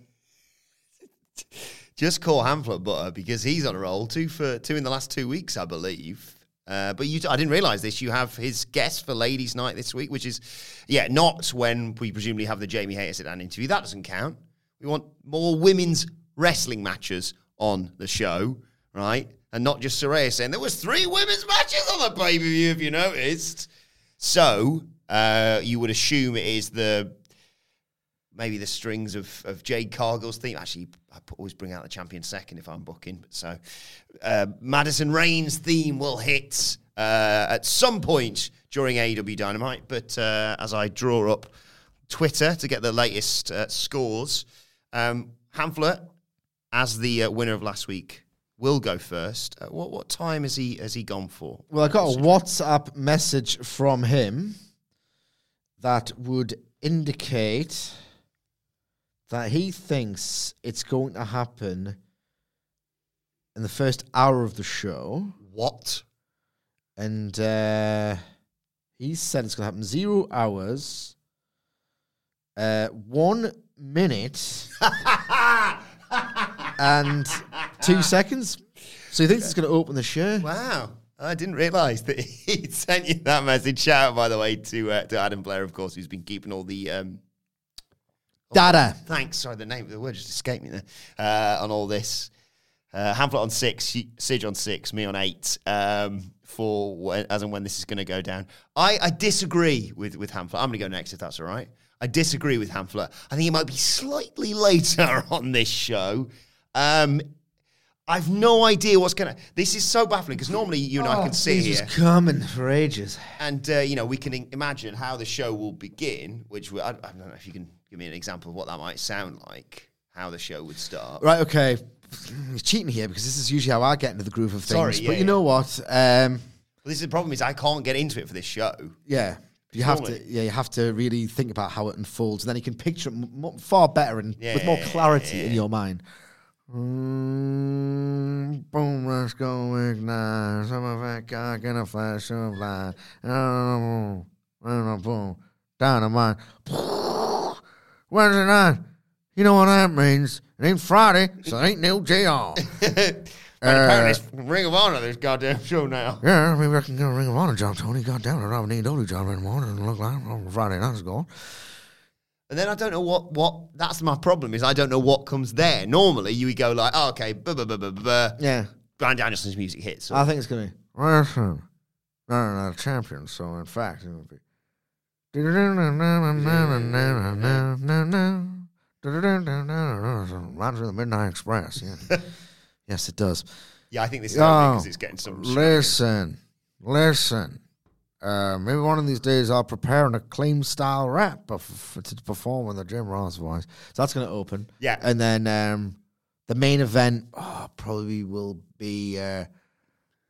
Just call Hamlet butter because he's on a roll. Two for two in the last two weeks, I believe. Uh, but you, I didn't realize this. You have his guest for Ladies' Night this week, which is, yeah, not when we presumably have the Jamie Hayter sit down interview. That doesn't count. We want more women's wrestling matches on the show, right? And not just Soraya saying there was three women's matches on the pay per view. If you noticed, so uh, you would assume it is the maybe the strings of, of Jade Cargill's theme. Actually, I always bring out the champion second if I'm booking. So uh, Madison Rayne's theme will hit uh, at some point during AEW Dynamite. But uh, as I draw up Twitter to get the latest uh, scores, um, Hamflett, as the uh, winner of last week, will go first. Uh, what what time has he has he gone for? Well, I got a WhatsApp message from him that would indicate that he thinks it's going to happen in the first hour of the show. What? And uh, he said it's going to happen zero hours, uh, one minute, and two seconds. So he thinks it's going to open the show. Wow. I didn't realise that he sent you that message. Shout out, by the way, to uh, to Adam Blair, of course, who's been keeping all the um, Data. Thanks. Sorry, the name, the word just escaped me there. Uh, on all this, uh, Hamflett on six, Sidge on six, me on eight. Um, for when, as and when this is going to go down, I, I disagree with with Hamflett. I'm going to go next if that's all right. I disagree with Hamflett. I think it might be slightly later on this show. Um, I've no idea what's gonna. This is so baffling because normally you and I can sit He's here just coming for ages. and uh, you know we can imagine how the show will begin. Which we, I, I don't know if you can give me an example of what that might sound like. How the show would start. Right, okay. He's cheating here because this is usually how I get into the groove of things. Sorry, yeah, but you yeah. know what? Um, Well, this is the problem is I can't get into it for this show. yeah. You have Normally. to, yeah, you have to really think about how it unfolds, and then you can picture it m- m- far better and with more clarity in your mind. Mm, boom, let's go ignite. Some of that cock in a flash of light. Oh, boom, boom, dynamite. Wednesday night. You know what that means? It ain't Friday, so it ain't no JR. And apparently, it's Ring of Honor, this goddamn show now. Yeah, maybe I can get a Ring of Honor job, Tony. God damn it, I don't have an AEW job anymore. Doesn't look like Friday night's gone. And then I don't know what what. That's my problem is I don't know what comes there. Normally you would go like, oh, okay, buh, buh, buh, buh, buh. Yeah. Bryan Danielson's music hits. I think it's going to be. Listen, no, no, no, champion. So, in fact, it would be. Runs with the Midnight Express. Yeah. yes, it does. yeah, I think this is Oh, because it's getting some. Oh, listen, listen. Uh, maybe one of these days I'll prepare an acclaim style rap to perform in the Jim Ross voice. So that's going to open. Yeah. And then um, the main event oh, probably will be uh,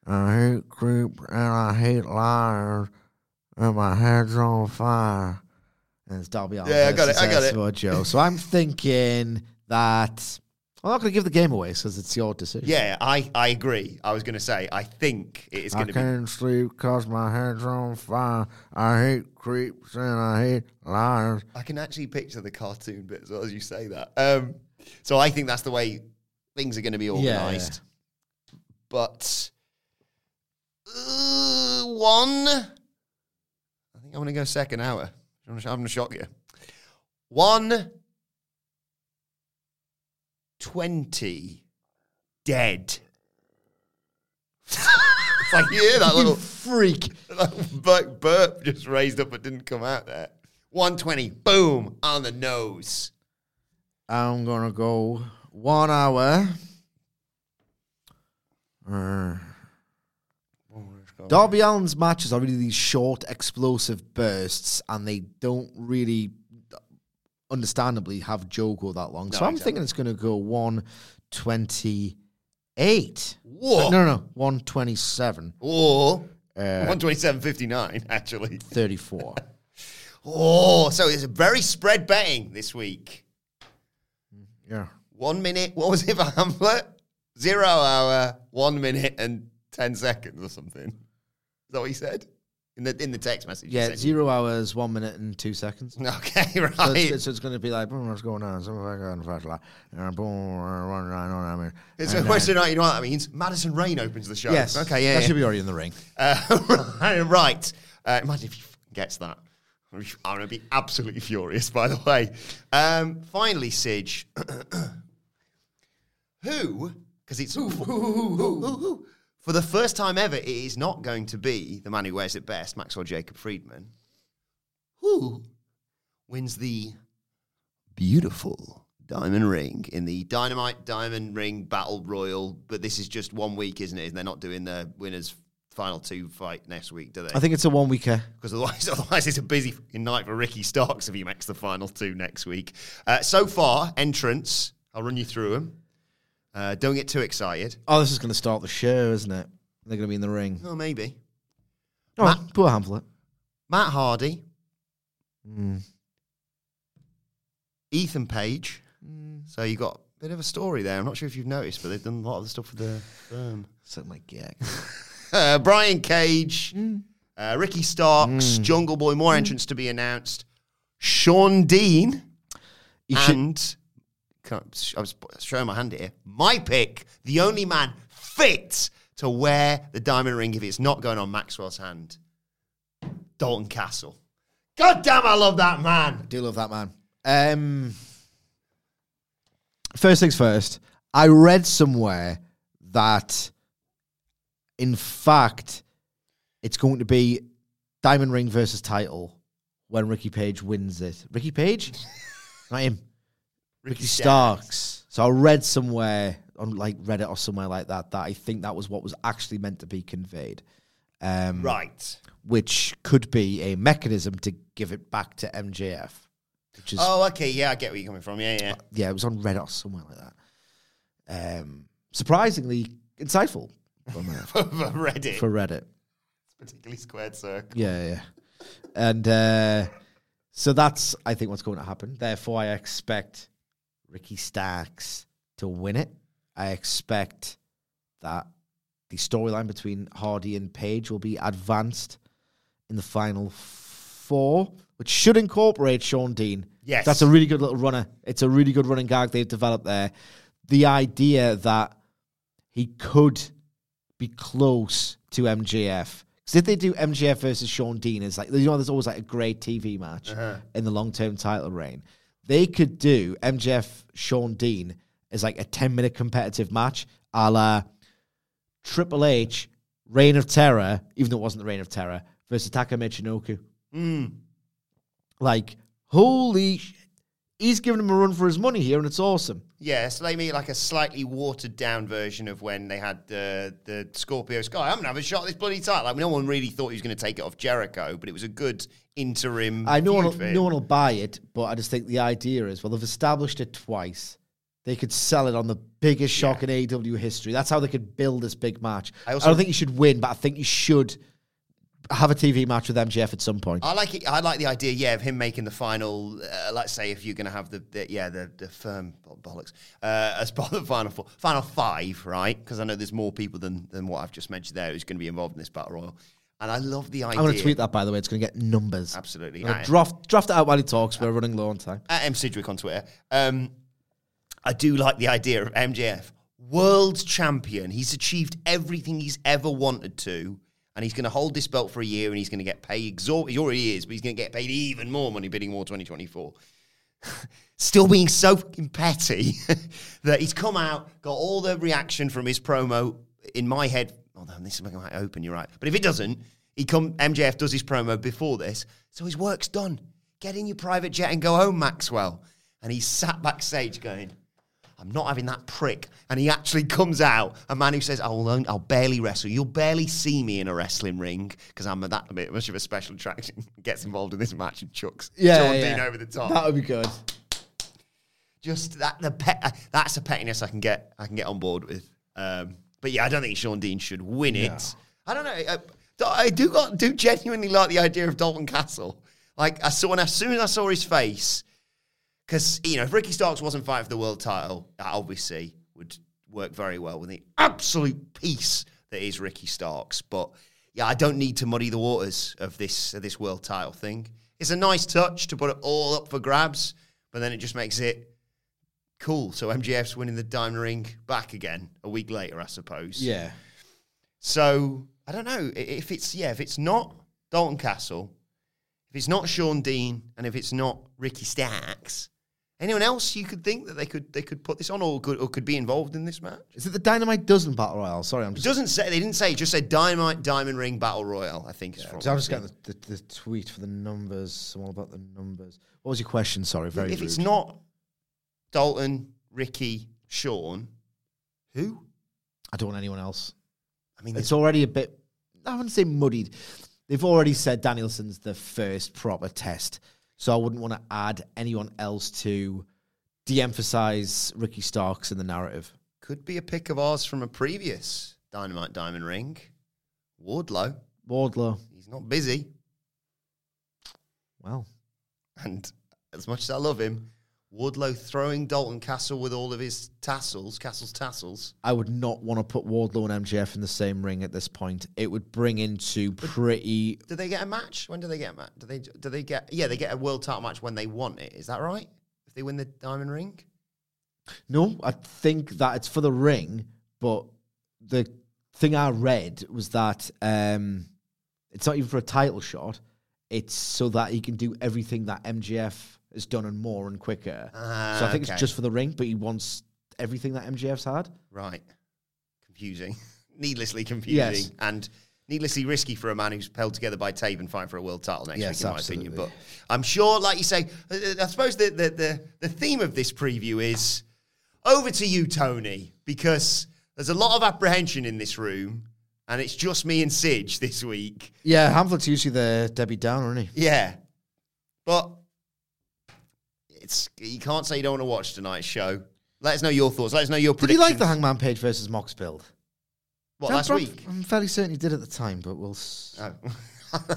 I hate creep and I hate liars and my head's on fire. And it's Darby Allin Yeah, I got it, I got it. Joe. So I'm thinking that I'm not going to give the game away because it's your decision. Yeah, I, I agree. I was going to say, I think it is going to be. I can't sleep cause my head's on fire. I hate creeps and I hate liars. I can actually picture the cartoon bit as well as you say that. Um, so I think that's the way things are going to be Yeah, organised. But uh, one, I think I'm going to go second hour. I'm going to shock you. One twenty dead. it's like you hear that little freak. but burp just raised up but didn't come out there. 120, boom, on the nose. I'm gonna go one hour. Uh, Darby Allin's matches are really these short, explosive bursts, and they don't really, understandably, have Joe go that long. No, so I'm exactly. thinking it's going to go 128. Whoa. No, no, 127. Or Uh, 127.59, actually. 34. Oh, so it's a very spread betting this week. yeah. One minute, what was it for Hamflett? Zero hour, one minute and 10 seconds or something. Is that what he said? In the in the text message. Yeah, zero hours, one minute, and two seconds. Okay, right. So it's, so it's going to be like, boom, what's going on? Some of I got on the flashlight. And boom, uh, one, I know what I mean. It's And a then- Wednesday night, you know what that means? Madison Rain opens the show. Yes. Okay, yeah. That yeah. should be already in the ring. Uh, right. Uh, imagine if he fucking gets that. I'm going to be absolutely furious, by the way. Um, finally, Sidge. who, because it's who, who, who, who, for the first time ever, it is not going to be the man who wears it best, Maxwell Jacob Friedman. Who wins the beautiful diamond ring in the Dynamite Diamond Ring Battle Royal? But this is just one week, isn't it? And they're not doing the winners final two fight next week, do they? I think it's a one weeker. because otherwise, otherwise it's a busy night for Ricky Starks if he makes the final two next week. Uh, so far, entrance. I'll run you through them. Uh, don't get too excited. Oh, this is going to start the show, isn't it? They're going to be in the ring. Oh, maybe. Oh, Matt- put a handful. Matt Hardy, Mm. Ethan Page. So you got a bit of a story there. I'm not sure if you've noticed, but they've done a lot of the stuff with the firm. Something like gag. Uh, Brian Cage, uh, Ricky Starks, Jungle Boy. More entrants to be announced. Shawn Dean. You and can't- I was showing my hand here. My pick, the only man fit to wear the diamond ring if it's not going on Maxwell's hand, Dalton Castle. God damn, I love that man. I do love that man. Um, first things first, I read somewhere that, in fact, it's going to be Diamond Ring versus title when Ricky Page wins it. Ricky Page? Not him. Ricky Starks. So I read somewhere on like Reddit or somewhere like that that I think that was what was actually meant to be conveyed. Um, Right. Which could be a mechanism to give it back to MJF. Which is Oh, okay. Yeah, I get where you're coming from. Yeah, yeah. yeah, it was on Reddit or somewhere like that. Um, surprisingly insightful uh, For Reddit. for Reddit. particularly squared circle. Yeah, yeah. And uh, so that's, I think, what's going to happen. Therefore, I expect Ricky Starks to win it. I expect that the storyline between Hardy and Page will be advanced in the final four, which should incorporate Shawn Dean. Yes. That's a really good little runner. It's a really good running gag they've developed there. The idea that he could be close to MJF. Because if they do MJF versus Shawn Dean, it's like, you know, there's always like a great TV match uh-huh. in the long term title reign. They could do MJF Shawn Dean as like a 10 minute competitive match a la Triple H, Reign of Terror, even though it wasn't the Reign of Terror, versus Taka Michinoku. Hmm. Like, holy shit. He's giving him a run for his money here, and it's awesome. Yeah, so they made like a slightly watered down version of when they had the the Scorpio Sky. I'm gonna have a shot at this bloody title. Like no one really thought he was gonna take it off Jericho, but it was a good interim. I know one, will, no one will buy it, but I just think the idea is well, they've established it twice. They could sell it on the biggest shock in AEW history. That's how they could build this big match. I I, don't think you should win, but I think you should have a TV match with MJF at some point. I like it. I like the idea, yeah, of him making the final. Uh, let's say if you're going to have the, the yeah the the firm bollocks uh, as part of the final four, final five, right? Because I know there's more people than than what I've just mentioned there who's going to be involved in this battle royal, and I love the idea. I'm going to tweet that, by the way. It's going to get numbers. Absolutely. I'm gonna draft, draft it out while he talks. We're running low on time. at M Sidgwick on Twitter. Um, I do like the idea of MJF, world champion. He's achieved everything he's ever wanted to, and he's going to hold this belt for a year, and he's going to get paid. Exor- he already is, but he's going to get paid even more money bidding war 2024. Still being so fucking petty that he's come out, got all the reaction from his promo. In my head, oh, no, this my open. You're right, but if it doesn't, he come. MJF does his promo before this, so his work's done. Get in your private jet and go home, Maxwell. And he's sat backstage going, I'm not having that prick. And he actually comes out, a man who says, I'll, I'll barely wrestle. You'll barely see me in a wrestling ring because I'm a, that a bit much of a special attraction. Gets involved in this match and chucks yeah, John Dean over the top. That would be good. Just that the pet, that's a pettiness I can get I can get on board with. Um, but yeah, I don't think Shawn Dean should win it. I don't know. I, I do got do genuinely like the idea of Dalton Castle. Like I saw and as soon as I saw his face, because you know if Ricky Starks wasn't fighting for the world title, that obviously would work very well with the absolute peace that is Ricky Starks. But yeah, I don't need to muddy the waters of this of this world title thing. It's a nice touch to put it all up for grabs, but then it just makes it cool. So MJF's winning the diamond ring back again a week later, I suppose. Yeah. So I don't know if it's yeah if it's not Dalton Castle, if it's not Shawn Dean, and if it's not Ricky Starks, anyone else you could think that they could they could put this on or could or could be involved in this match? Is it the Dynamite Dozen Battle royal? Sorry, I'm It just, doesn't say they didn't say it just said Dynamite Diamond Ring Battle Royal. I think it's from. 'cause I'm just getting the, the, the tweet for the numbers. I'm all about the numbers. What was your question? Sorry, very if it's not Dalton, Ricky, Shawn, who? I don't want anyone else. I mean, It's already a bit. I wouldn't say muddied. They've already said Danielson's the first proper test, so I wouldn't want to add anyone else to de-emphasize Ricky Starks in the narrative. Could be a pick of ours from a previous Dynamite Diamond Ring. Wardlow. Wardlow. He's not busy. Well, And as much as I love him, Wardlow throwing Dalton Castle with all of his tassels, Castle's tassels. I would not want to put Wardlow and MJF in the same ring at this point. It would bring into pretty. Do they get a match? When do they get a match? Do they do they get yeah, they get a world title match when they want it. Is that right? If they win the diamond ring? No, I think that it's for the ring, but the thing I read was that um, it's not even for a title shot. It's so that he can do everything that MJF has done and more and quicker. Ah, so I think okay. it's just for the ring, but he wants everything that MJF's had. Right. Confusing. Needlessly confusing. Yes. And needlessly risky for a man who's held together by Tape and fighting for a world title next Yes, week, in my absolutely. opinion. But I'm sure, like you say, uh, I suppose the, the, the, the theme of this preview is over to you, Tony, because there's a lot of apprehension in this room, and it's just me and Sidge this week. Yeah, Hamflett's usually the Debbie Downer, isn't he? Yeah. But it's you can't say you don't want to watch tonight's show. Let us know your thoughts. Let us know your Did you predictions. like the Hangman Page versus Mox build? What, last week? I'm fairly certain he did at the time, but we'll s- Oh.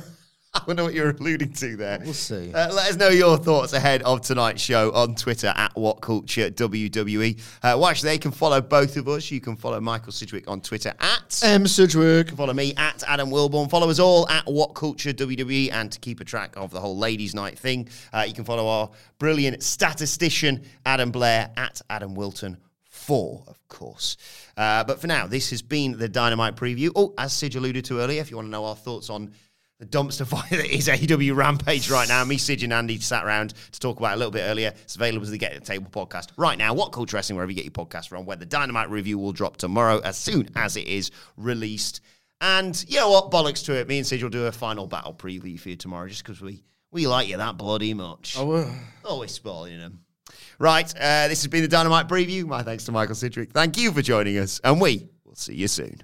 I wonder what you're alluding to there. we'll see. Uh, let us know your thoughts ahead of tonight's show on Twitter at What Culture WWE. Uh, well, actually, they can follow both of us. You can follow Michael Sidgwick on Twitter at. M. Sidgwick. Follow me at Adam Wilborn. Follow us all at What Culture WWE. And to keep a track of the whole ladies' night thing, uh, you can follow our brilliant statistician Adam Blair at Adam Wilton. Four, of course. Uh, but for now, this has been the Dynamite preview. Oh, as Sidge alluded to earlier, if you want to know our thoughts on the dumpster fire that is AEW Rampage right now, me, Sid, and Andy sat around to talk about it a little bit earlier. It's available as the Get the Table podcast right now. What Culture Wrestling, wherever you get your podcast from, where the Dynamite review will drop tomorrow as soon as it is released. And you know what? Bollocks to it. Me and Sidge will do a final battle preview for you tomorrow just because we, we like you that bloody much. Oh, uh, Always spoiling them. Right, uh, this has been the Dynamite preview. My thanks to Michael Sidgwick. Thank you for joining us, and we will see you soon.